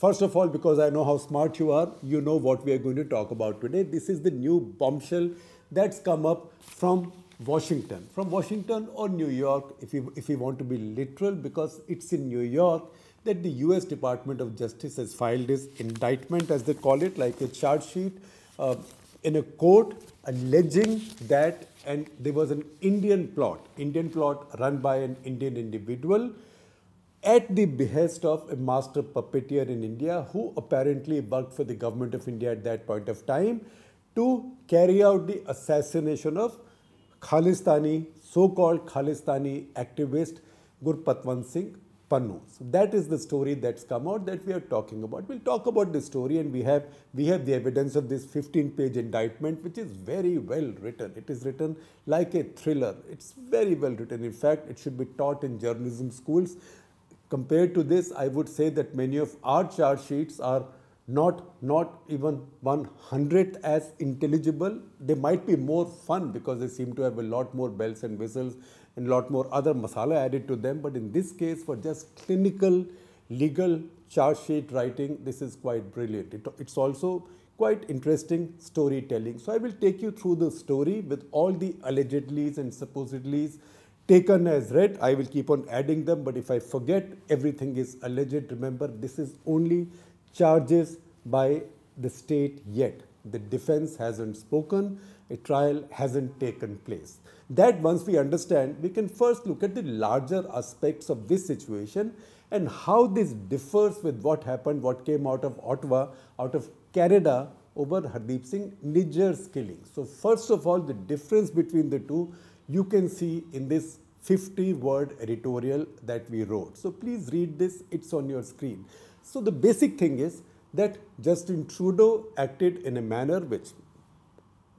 First of all, because I know how smart you are, you know what we are going to talk about today. This is the new bombshell that's come up from Washington, from Washington or New York, if you, if you want to be literal, because it's in New York that the US Department of Justice has filed this indictment, as they call it, like a charge sheet uh, in a court alleging that and there was an Indian plot, Indian plot run by an Indian individual at the behest of a master puppeteer in India who apparently worked for the government of India at that point of time to carry out the assassination of Khalistani, so-called Khalistani activist Gurpatwant Singh Pannun. So that is the story that's come out that we are talking about. We'll talk about the story and we have we have the evidence of this 15-page indictment which is very well written. It is written like a thriller. It's very well written. In fact, it should be taught in journalism schools. Compared to this, I would say that many of our charge sheets are not not even one hundredth as intelligible. They might be more fun because they seem to have a lot more bells and whistles and a lot more other masala added to them. But in this case, for just clinical, legal charge sheet writing, this is quite brilliant. It, it's also quite interesting storytelling. So I will take you through the story with all the allegedlys and supposedlys taken as read. I will keep on adding them, but if I forget, everything is alleged. Remember, this is only charges by the state yet. The defense hasn't spoken, a trial hasn't taken place. That once we understand, we can first look at the larger aspects of this situation and how this differs with what happened, what came out of Ottawa, out of Canada over Hardeep Singh Nijjar's killing. So first of all, the difference between the two you can see in this 50 word editorial that we wrote. So please read this, it's on your screen. So the basic thing is that Justin Trudeau acted in a manner which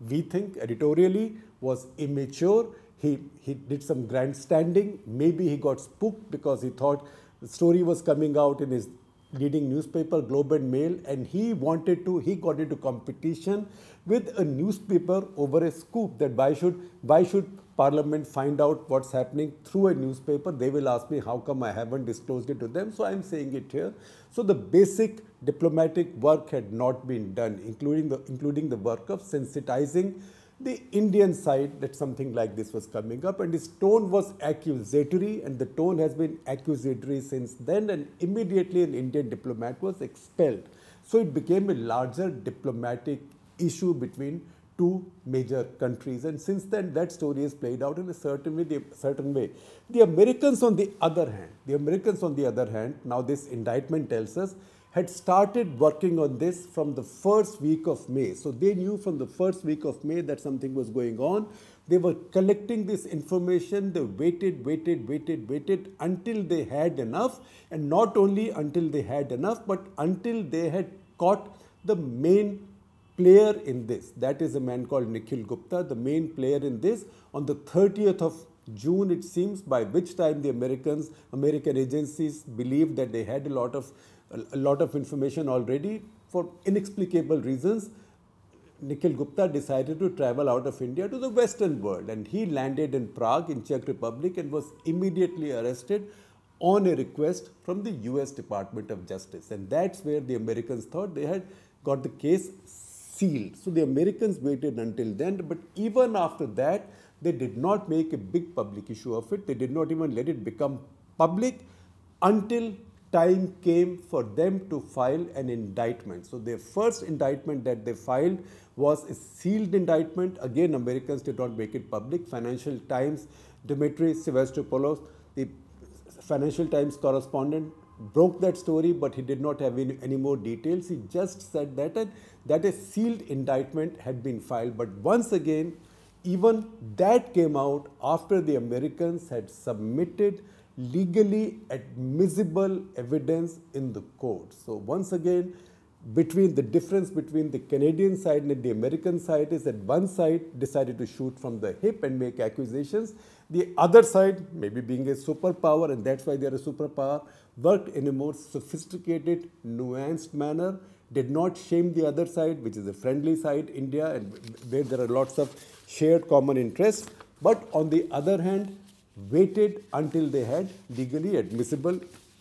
we think editorially was immature. He, he did some grandstanding. Maybe he got spooked because he thought the story was coming out in his leading newspaper, Globe and Mail, and he wanted to, he got into competition with a newspaper over a scoop that why should, why should Parliament find out what's happening through a newspaper? They will ask me how come I haven't disclosed it to them. So I'm saying it here. So the basic diplomatic work had not been done, including the, including the work of sensitizing the Indian side that something like this was coming up and his tone was accusatory and the tone has been accusatory since then and immediately an Indian diplomat was expelled. So it became a larger diplomatic issue between two major countries and since then that story has played out in a certain way, the, certain way. The Americans on the other hand, the Americans on the other hand, now this indictment tells us had started working on this from the first week of May. So they knew from the first week of May that something was going on. They were collecting this information. They waited, waited, waited, waited until they had enough. And not only until they had enough, but until they had caught the main player in this. That is a man called Nikhil Gupta, the main player in this. On the 30th of June, it seems, by which time the Americans, American agencies believed that they had a lot of a lot of information already. For inexplicable reasons, Nikhil Gupta decided to travel out of India to the Western world and he landed in Prague in Czech Republic and was immediately arrested on a request from the US Department of Justice. And that's where the Americans thought they had got the case sealed. So the Americans waited until then, but even after that, they did not make a big public issue of it. They did not even let it become public until time came for them to file an indictment. So their first indictment that they filed was a sealed indictment. Again, Americans did not make it public. Financial Times, Demetri Sevastopulo, the Financial Times correspondent, broke that story, but he did not have any, any more details. He just said that, that a sealed indictment had been filed. But once again, even that came out after the Americans had submitted legally admissible evidence in the court. So once again, between the difference between the Canadian side and the American side is that one side decided to shoot from the hip and make accusations. The other side, maybe being a superpower, and that's why they're a superpower, worked in a more sophisticated, nuanced manner, did not shame the other side, which is a friendly side, India, and where there are lots of shared common interests. But on the other hand, waited until they had legally admissible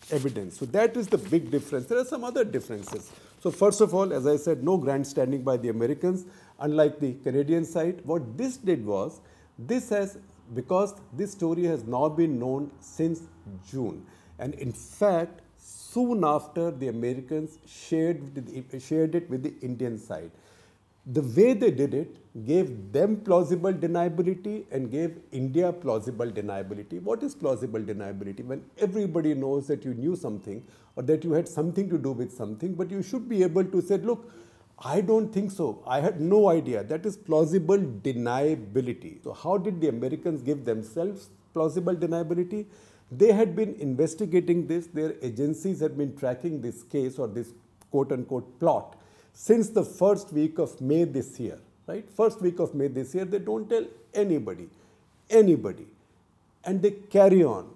evidence. So that is the big difference. There are some other differences. So first of all, as I said, no grandstanding by the Americans. Unlike the Canadian side, what this did was, this has, because this story has now been known since June. And in fact, soon after the Americans shared, shared it with the Indian side. The way they did it gave them plausible deniability and gave India plausible deniability. What is plausible deniability? When everybody knows that you knew something or that you had something to do with something, but you should be able to say, look, I don't think so. I had no idea. That is plausible deniability. So, how did the Americans give themselves plausible deniability? They had been investigating this, their agencies had been tracking this case or this quote unquote plot since the first week of May this year. Right? First week of May this year, they don't tell anybody, anybody. And they carry on.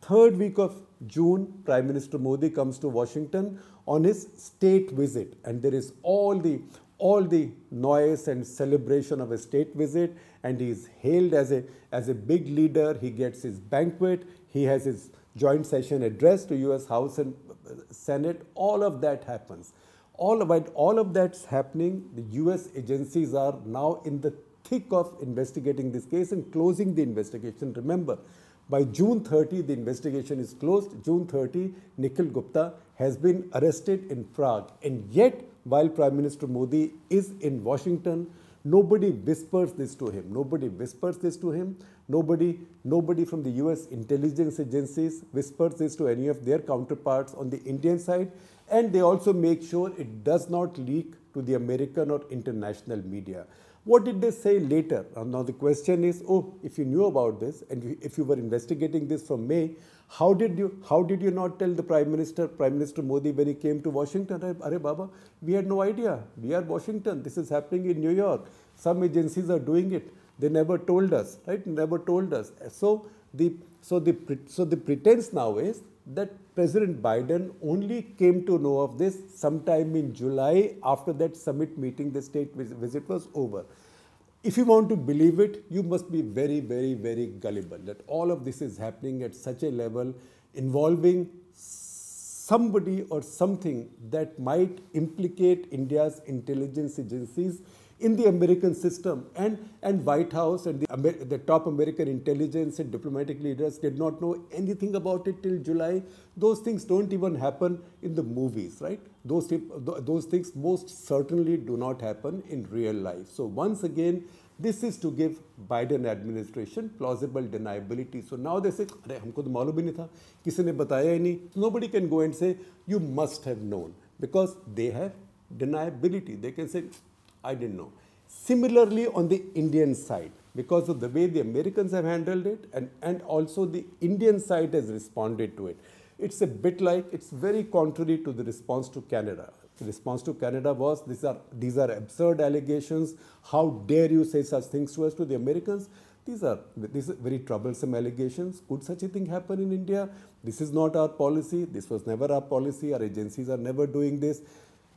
Third week of June, Prime Minister Modi comes to Washington on his state visit, and there is all the all the noise and celebration of a state visit, and he is hailed as a as a big leader. He gets his banquet. He has his joint session address to U.S. House and uh, Senate. All of that happens. All about all of that's happening. The U.S. agencies are now in the thick of investigating this case and closing the investigation. Remember, by June 30, the investigation is closed. June 30, Nikhil Gupta has been arrested in Prague. And yet, while Prime Minister Modi is in Washington, nobody whispers this to him. Nobody whispers this to him. Nobody, nobody from the US intelligence agencies whispers this to any of their counterparts on the Indian side. And they also make sure it does not leak to the American or international media. What did they say later? Uh, now the question is, oh, if you knew about this and if you were investigating this from May, how did you how did you not tell the Prime Minister, Prime Minister Modi when he came to Washington? Are Baba, we had no idea. We are Washington. This is happening in New York. Some agencies are doing it. They never told us, right? Never told us. So the so the so the pretense now is that President Biden only came to know of this sometime in July after that summit meeting, the state visit was over. If you want to believe it, you must be very, very, very gullible that all of this is happening at such a level involving somebody or something that might implicate India's intelligence agencies in the American system. And, and White House and the, the top American intelligence and diplomatic leaders did not know anything about it till July. Those things don't even happen in the movies, right? Those, those things most certainly do not happen in real life. So once again, this is to give Biden administration plausible deniability. So now they say, अरे हमको तो मालूम ही नहीं था किसी ने बताया ही नहीं nobody can go and say you must have known because they have deniability. They can say I didn't know. Similarly, on the Indian side, because of the way the Americans have handled it and, and also the Indian side has responded to it, it's a bit like it's very contrary to the response to Canada. The response to Canada was these are these are absurd allegations. How dare you say such things to us to the Americans? These are these are very troublesome allegations. Could such a thing happen in India? This is not our policy. This was never our policy. Our agencies are never doing this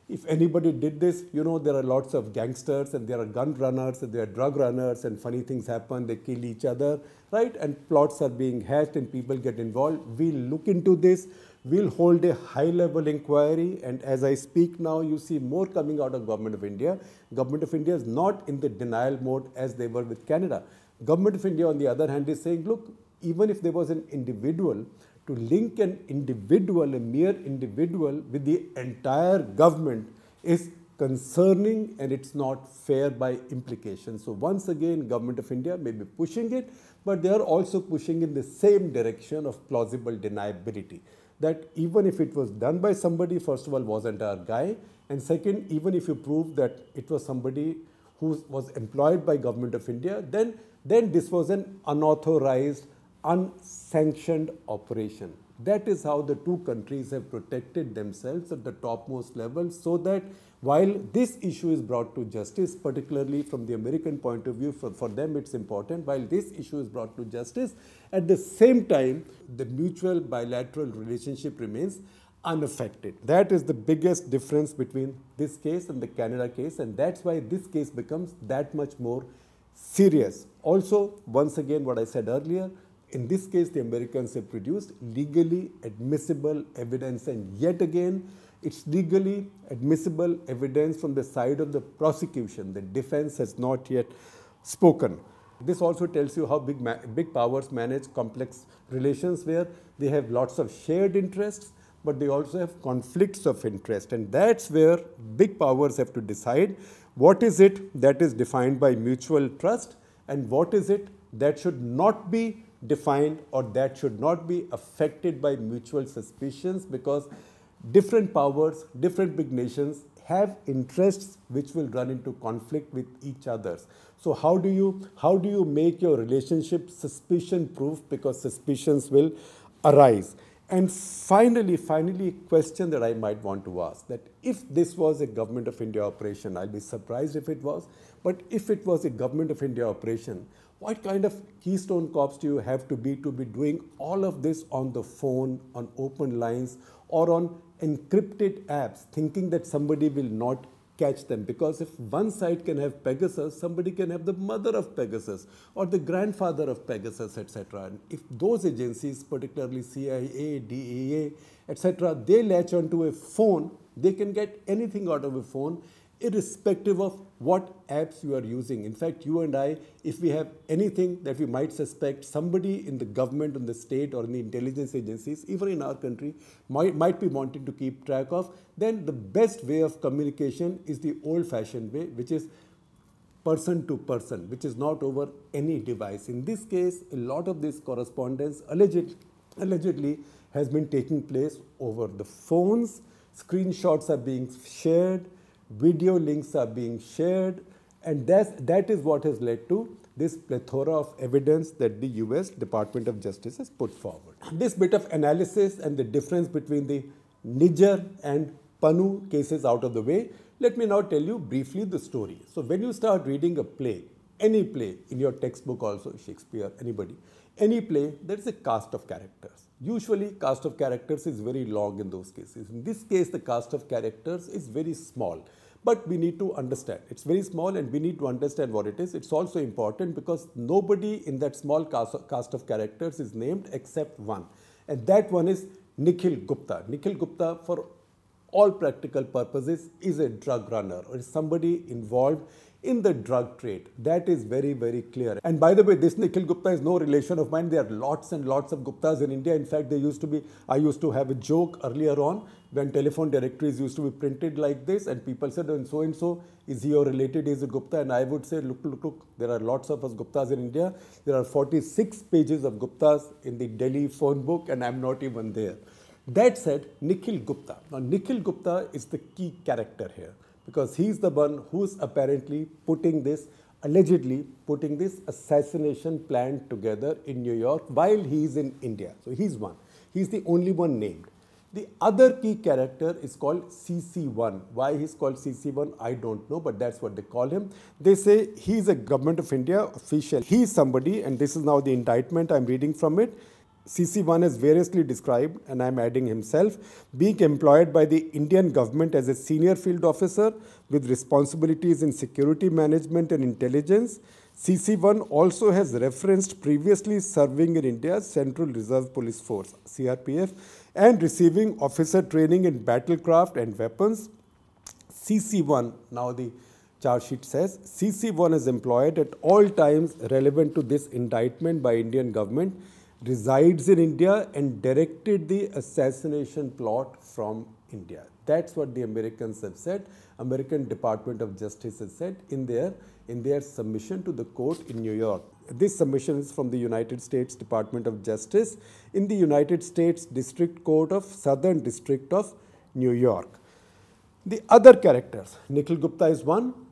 if anybody did this, you know, there are lots of gangsters and there are gun runners and there are drug runners and funny things happen, they kill each other, right? And plots are being hatched and people get involved. We'll look into this. We'll hold a high level inquiry and as I speak now, you see more coming out of Government of India. Government of India is not in the denial mode as they were with Canada. Government of India on the other hand is saying, look, even if there was an individual to link an individual, a mere individual, with the entire government is concerning and it's not fair by implication. So once again, Government of India may be pushing it, but they are also pushing in the same direction of plausible deniability. That even if it was done by somebody, first of all, wasn't our guy, and second, even if you prove that it was somebody who was employed by Government of India, then, then this was an unauthorized unsanctioned operation. That is how the two countries have protected themselves at the topmost level so that while this issue is brought to justice, particularly from the American point of view, for, for them it's important, while this issue is brought to justice, at the same time, the mutual bilateral relationship remains unaffected. That is the biggest difference between this case and the Canada case, and that's why this case becomes that much more serious. Also, once again, what I said earlier, in this case, the Americans have produced legally admissible evidence, and yet again, it's legally admissible evidence from the side of the prosecution. The defense has not yet spoken. This also tells you how big, big powers manage complex relations where they have lots of shared interests, but they also have conflicts of interest. And that's where big powers have to decide what is it that is defined by mutual trust and what is it that should not be defined or that should not be affected by mutual suspicions because different powers, different big nations have interests which will run into conflict with each others. So how do you how do you make your relationship suspicion proof because suspicions will arise? And finally, finally, a question that I might want to ask that if this was a government of India operation, I'll be surprised if it was, but if it was a government of India operation, what kind of keystone cops do you have to be to be doing all of this on the phone, on open lines, or on encrypted apps, thinking that somebody will not catch them because if one side can have Pegasus, somebody can have the mother of Pegasus or the grandfather of Pegasus, etc. And if those agencies, particularly CIA, DEA, etc., they latch onto a phone, they can get anything out of a phone irrespective of what apps you are using. In fact, you and I, if we have anything that we might suspect somebody in the government, in the state, or in the intelligence agencies, even in our country, might, might be wanting to keep track of, then the best way of communication is the old fashioned way, which is person to person, which is not over any device. In this case, a lot of this correspondence alleged, allegedly has been taking place over the phones. Screenshots are being shared video links are being shared, and that's, that is what has led to this plethora of evidence that the US Department of Justice has put forward. This bit of analysis and the difference between the Nijjar and Pannun cases out of the way, let me now tell you briefly the story. So, when you start reading a play, any play in your textbook, also Shakespeare, anybody, any play, there is a cast of characters. Usually, cast of characters is very long in those cases. In this case, the cast of characters is very small. But we need to understand. It's very small and we need to understand what it is. It's also important because nobody in that small cast of characters is named except one. And that one is Nikhil Gupta. Nikhil Gupta, for all practical purposes, is a drug runner or is somebody involved in the drug trade. That is very, very clear. And by the way, this Nikhil Gupta is no relation of mine. There are lots and lots of Guptas in India. In fact, there used to be, I used to have a joke earlier on when telephone directories used to be printed like this and people said, oh, and so and so, is he or related is a Gupta? And I would say, look, look, look, there are lots of us Guptas in India. There are 46 pages of Guptas in the Delhi phone book and I'm not even there. That said, Nikhil Gupta. Now, Nikhil Gupta is the key character here because he's the one who's apparently putting this, allegedly putting this assassination plan together in New York while he's in India. So he's one. He's the only one named. The other key character is called CC1. Why he's called CC1, I don't know, but that's what they call him. They say he's a government of India official. He's somebody, and this is now the indictment I'm reading from it. CC1 is variously described, and I'm adding himself, being employed by the Indian government as a senior field officer with responsibilities in security management and intelligence. CC1 also has referenced previously serving in India's Central Reserve Police Force, CRPF, and receiving officer training in battlecraft and weapons. CC1, now the charge sheet says, CC1 is employed at all times relevant to this indictment by Indian government resides in India and directed the assassination plot from India. That's what the Americans have said. American Department of Justice has said in their in their submission to the court in New York. This submission is from the United States Department of Justice in the United States District Court of Southern District of New York. The other characters, Nikhil Gupta is one,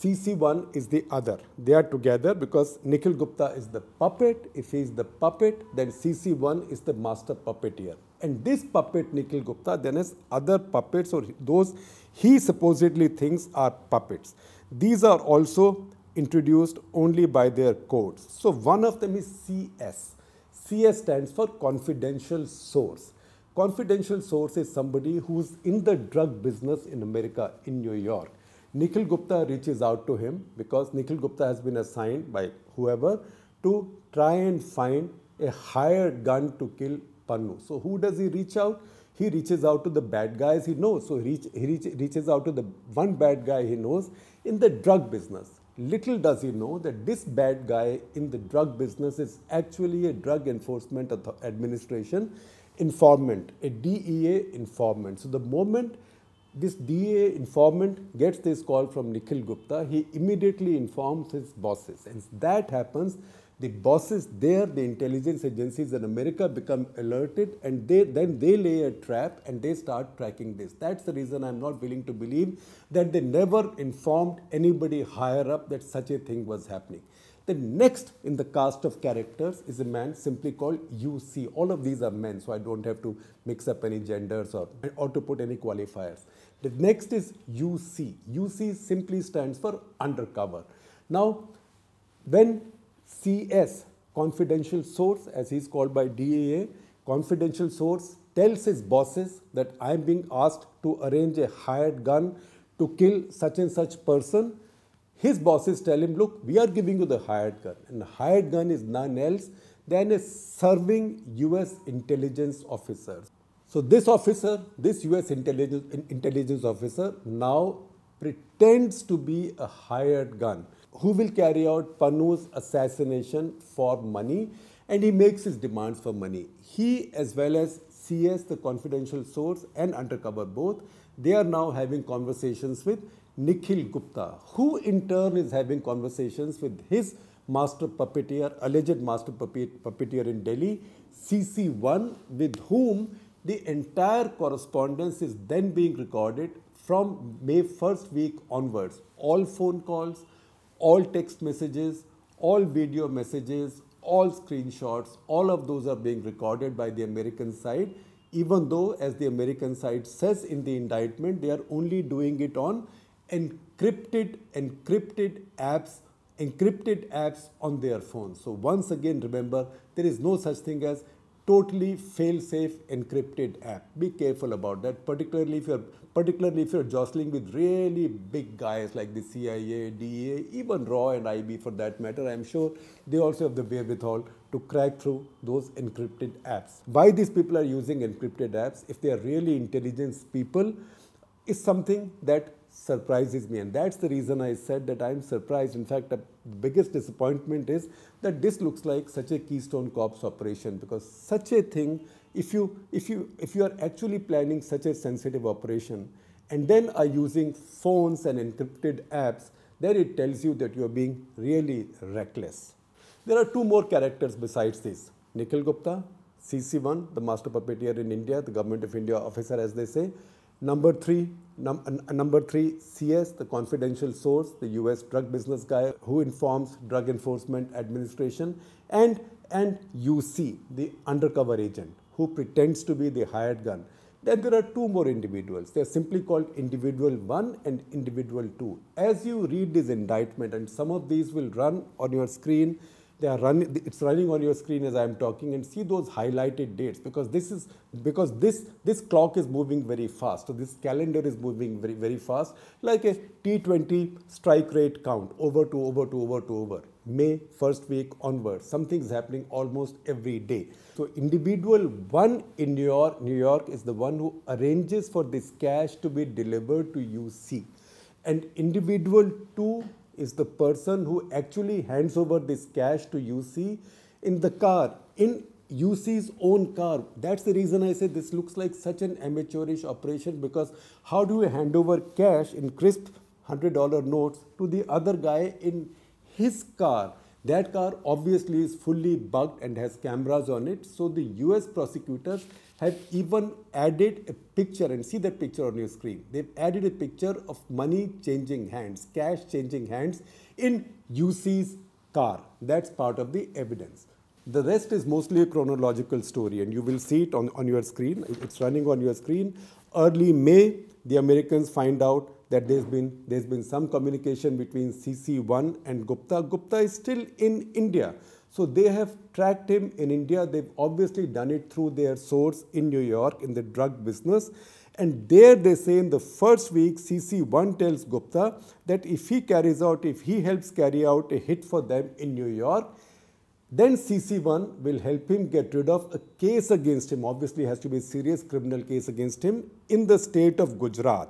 CC1 is the other. They are together because Nikhil Gupta is the puppet. If he is the puppet, then CC1 is the master puppeteer. And this puppet, Nikhil Gupta, then has other puppets or those he supposedly thinks are puppets. These are also introduced only by their codes. So one of them is CS. CS stands for confidential source. Confidential source is somebody who's in the drug business in America, in New York Nikhil Gupta reaches out to him because Nikhil Gupta has been assigned by whoever to try and find a hired gun to kill Pannun. So who does he reach out? He reaches out to the bad guys he knows. So he, reach, he reach, reaches out to the one bad guy he knows in the drug business. Little does he know that this bad guy in the drug business is actually a drug enforcement administration informant, a DEA informant. So the moment this DA informant gets this call from Nikhil Gupta, he immediately informs his bosses. And that happens, the bosses there, the intelligence agencies in America become alerted and they, then they lay a trap and they start tracking this. That's the reason I'm not willing to believe that they never informed anybody higher up that such a thing was happening. The next in the cast of characters is a man simply called UC. All of these are men, so I don't have to mix up any genders or, or to put any qualifiers. The next is UC. UC simply stands for undercover. Now, when CS, confidential source, as he's called by DEA, confidential source tells his bosses that I'm being asked to arrange a hired gun to kill such and such person, his bosses tell him, look, we are giving you the hired gun. And the hired gun is none else than a serving US intelligence officer. So this officer, this US intelligence, intelligence officer now pretends to be a hired gun who will carry out Pannun's assassination for money and he makes his demands for money. He as well as CS, the confidential source and undercover both, they are now having conversations with Nikhil Gupta, who in turn is having conversations with his master puppeteer, alleged master puppeteer in Delhi, CC1, with whom the entire correspondence is then being recorded from May 1st week onwards. All phone calls, all text messages, all video messages, all screenshots, all of those are being recorded by the American side, even though, as the American side says in the indictment, they are only doing it on encrypted, encrypted apps, encrypted apps on their phones. So once again, remember, there is no such thing as totally fail-safe encrypted app. Be careful about that, particularly if you're particularly if you're jostling with really big guys like the CIA, DEA, even RAW and IB for that matter. I'm sure they also have the wherewithal to crack through those encrypted apps. Why these people are using encrypted apps, if they are really intelligence people, is something that surprises me. And that's the reason I said that I'm surprised. In fact, biggest disappointment is that this looks like such a Keystone Cops operation because such a thing, if you, if you, if you are actually planning such a sensitive operation and then are using phones and encrypted apps, then it tells you that you are being really reckless. There are two more characters besides this. Nikhil Gupta, CC1, the master puppeteer in India, the government of India officer as they say, Number three, num, uh, number three, CS, the confidential source, the US drug business guy who informs Drug Enforcement Administration, and, and UC, the undercover agent who pretends to be the hired gun. Then there are two more individuals. They are simply called individual 1 and individual 2. As you read this indictment, and some of these will run on your screen they are running it's running on your screen as i'm talking and see those highlighted dates because this is because this this clock is moving very fast. So this calendar is moving very very fast like a t20 strike rate count over to over to over to over. May first week onward something's happening almost every day. So individual one in new york new york is the one who arranges for this cash to be delivered to uc and individual two is the person who actually hands over this cash to UC in the car, in UC's own car. That's the reason I say this looks like such an amateurish operation because how do you hand over cash in crisp $100 notes to the other guy in his car? That car obviously is fully bugged and has cameras on it. So the US prosecutors have even added a picture and see that picture on your screen. They've added a picture of money changing hands, cash changing hands in UC's car. That's part of the evidence. The rest is mostly a chronological story and you will see it on, on your screen. It's running on your screen. Early May, the Americans find out that there's been, there's been some communication between CC1 and Gupta. Gupta is still in India. So they have tracked him in India. They've obviously done it through their source in New York in the drug business. And there they say in the first week, CC1 tells Gupta that if he carries out, if he helps carry out a hit for them in New York, Then CC1 will help him get rid of a case against him. Obviously, has to be a serious criminal case against him in the state of Gujarat,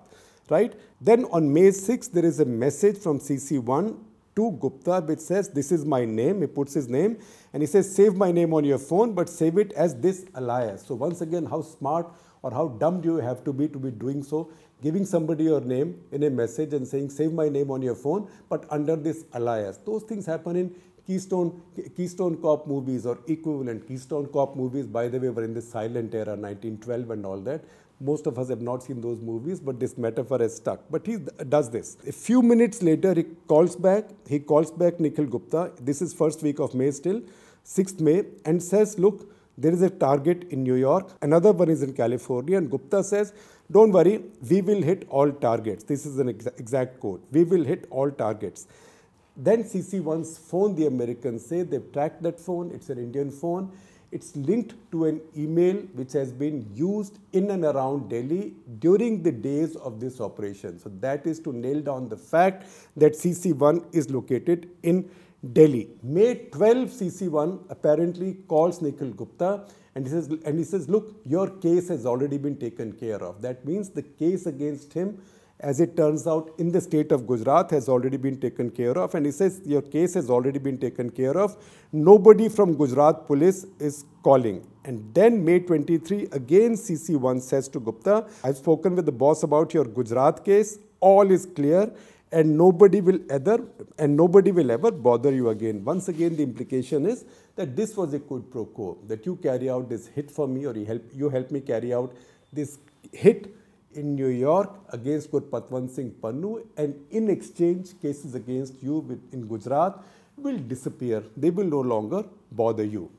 right? Then on May 6th, there is a message from CC1 to Gupta which says, This is my name. He puts his name and he says, Save my name on your phone, but save it as this alias. So, once again, how smart or how dumb do you have to be to be doing so? Giving somebody your name in a message and saying, Save my name on your phone, but under this alias. Those things happen in Keystone, Keystone Cop movies or equivalent Keystone Cop movies, by the way, were in the silent era, 1912 and all that. Most of us have not seen those movies, but this metaphor has stuck. But he does this. A few minutes later, he calls back. He calls back Nikhil Gupta. This is first week of May still, 6th May, and says, look, there is a target in New York. Another one is in California. And Gupta says, don't worry, we will hit all targets. This is an exa exact quote. We will hit all targets. Then CC once phone, the Americans say they've tracked that phone. It's an Indian phone. It's linked to an email which has been used in and around Delhi during the days of this operation. So that is to nail down the fact that CC1 is located in Delhi. May 12, CC1 apparently calls Nikhil Gupta and he says, and he says, look, your case has already been taken care of. That means the case against him as it turns out, in the state of Gujarat has already been taken care of. And he says, Your case has already been taken care of. Nobody from Gujarat police is calling. And then May 23, again CC1 says to Gupta, I've spoken with the boss about your Gujarat case. All is clear and nobody will ever and nobody will ever bother you again. Once again, the implication is that this was a quid pro quo, that you carry out this hit for me or you help, you help me carry out this hit in New York against Gurpatwant Singh Pannu and in exchange cases against you in Gujarat will disappear. They will no longer bother you.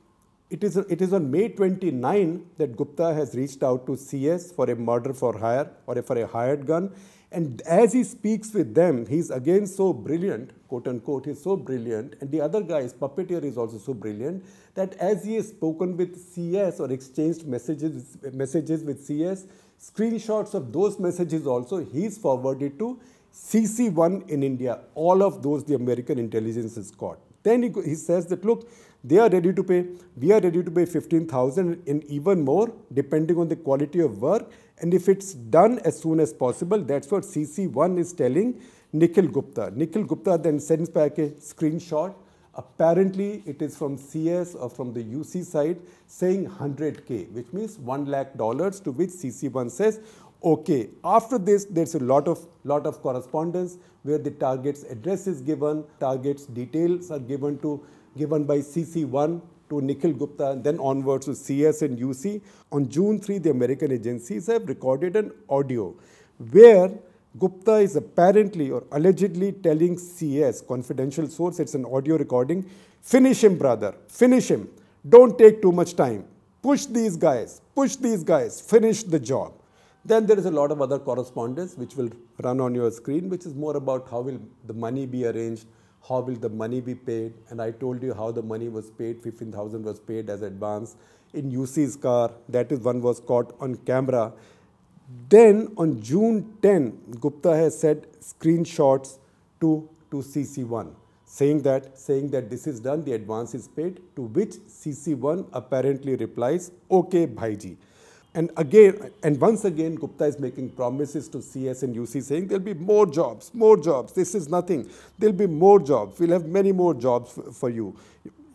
It is, it is on May 29 that Gupta has reached out to CS for a murder for hire or for a hired gun. And as he speaks with them, he's again so brilliant, quote unquote, he's so brilliant. And the other guy, his puppeteer, is also so brilliant that as he has spoken with CS or exchanged messages, messages with CS, Screenshots of those messages also he's forwarded to CC1 in India. All of those the American intelligence has got. Then he, he says that look, they are ready to pay, we are ready to pay 15,000 and even more depending on the quality of work. And if it's done as soon as possible, that's what CC1 is telling Nikhil Gupta. Nikhil Gupta then sends back a screenshot Apparently, it is from CS or from the UC side saying 100K, which means 1 lakh dollars, to which CC1 says, okay. After this, there's a lot of, lot of correspondence where the target's address is given, target's details are given to given by CC1 to Nikhil Gupta and then onwards to CS and UC. On June 3, the American agencies have recorded an audio where Gupta is apparently or allegedly telling CS, confidential source, it's an audio recording, finish him, brother, finish him. Don't take too much time. Push these guys, push these guys, finish the job. Then there is a lot of other correspondence which will run on your screen, which is more about how will the money be arranged, how will the money be paid. And I told you how the money was paid, 15,000 was paid as advance. In UC's car, that is one was caught on camera. Then on June 10, Gupta has sent screenshots to, to CC1 saying that, saying that this is done, the advance is paid, to which CC1 apparently replies, okay, Bhaiji. And again, and once again, Gupta is making promises to CS and UC saying there'll be more jobs, more jobs. This is nothing. There'll be more jobs. We'll have many more jobs for you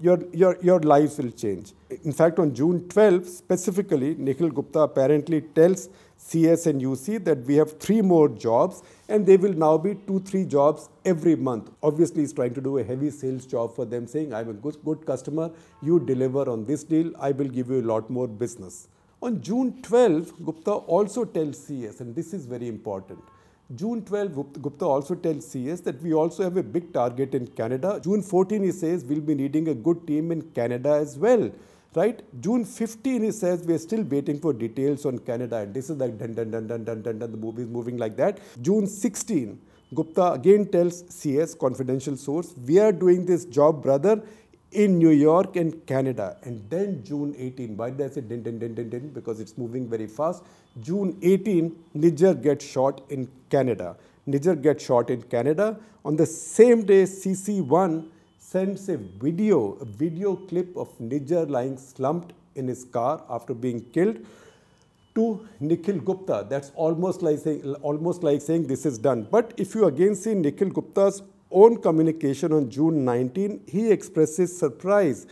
your, your, your lives will change. In fact, on June 12, specifically, Nikhil Gupta apparently tells CS and UC that we have three more jobs and they will now be two, three jobs every month. Obviously, he's trying to do a heavy sales job for them, saying, I'm a good, good customer, you deliver on this deal, I will give you a lot more business. On June 12, Gupta also tells CS, and this is very important, June 12, Gupta also tells CS that we also have a big target in Canada. June 14, he says we'll be needing a good team in Canada as well. Right? June 15, he says we're still waiting for details on Canada. And this is like dun dun dun dun dun dun, dun the movie is moving like that. June 16, Gupta again tells CS, confidential source, we are doing this job, brother in New York and Canada. And then June 18, why did I say din, din, din, din, din? Because it's moving very fast. June 18, Nijjar gets shot in Canada. Nijjar gets shot in Canada. On the same day, CC1 sends a video, a video clip of Nijjar lying slumped in his car after being killed to Nikhil Gupta. That's almost like saying, almost like saying this is done. But if you again see Nikhil Gupta's own communication on June 19, he expresses surprise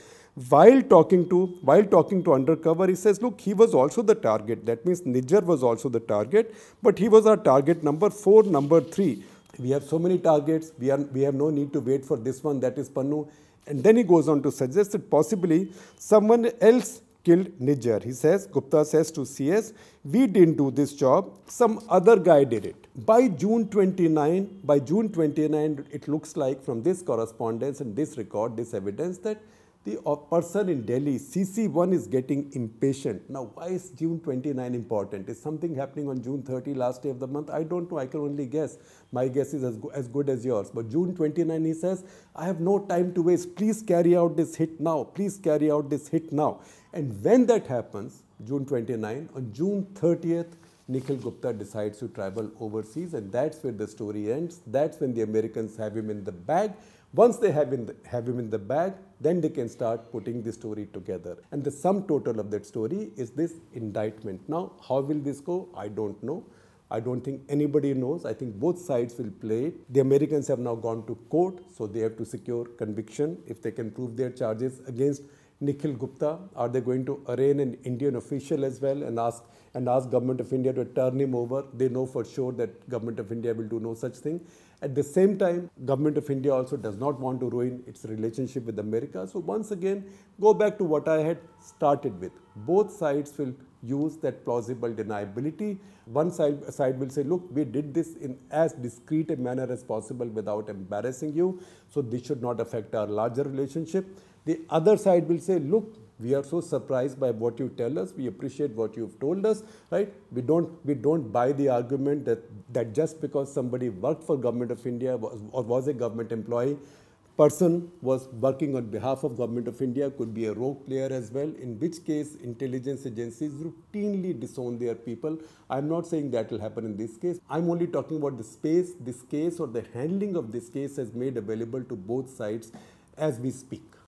while talking to while talking to undercover he says look he was also the target that means Nijjar was also the target but he was our target number 4 number 3 we have so many targets we are we have no need to wait for this one that is Pannu and then he goes on to suggest that possibly someone else killed Nijjar. He says, Gupta says to CS, we didn't do this job, some other guy did it. By June 29, by June 29, it looks like from this correspondence and this record, this evidence that the uh, person in Delhi, CC1 is getting impatient. Now, why is June 29 important? Is something happening on June 30, last day of the month? I don't know. I can only guess. My guess is as, go as good as yours. But June 29, he says, I have no time to waste. Please carry out this hit now. Please carry out this hit now. And when that happens, June 29, on June 30th, Nikhil Gupta decides to travel overseas, and that's where the story ends. That's when the Americans have him in the bag. Once they have, the, have him in the bag, then they can start putting the story together. And the sum total of that story is this indictment. Now, how will this go? I don't know. I don't think anybody knows. I think both sides will play it. The Americans have now gone to court, so they have to secure conviction if they can prove their charges against Nikhil Gupta. Are they going to arraign an Indian official as well and ask and ask government of India to turn him over? They know for sure that government of India will do no such thing. At the same time, government of India also does not want to ruin its relationship with America. So once again, go back to what I had started with. Both sides will use that plausible deniability. One side, side will say, look, we did this in as discreet a manner as possible without embarrassing you. So this should not affect our larger relationship. The other side will say, look, we are so surprised by what you tell us. We appreciate what you've told us right? We don't we don't buy the argument that that just because somebody worked for government of india or was a government employee person was working on behalf of government of india could be a rogue player as well in which case intelligence agencies routinely disown their people. I'm not saying that will happen in this case. I'm only talking about the space this case or the handling of this case has made available to both sides as we speak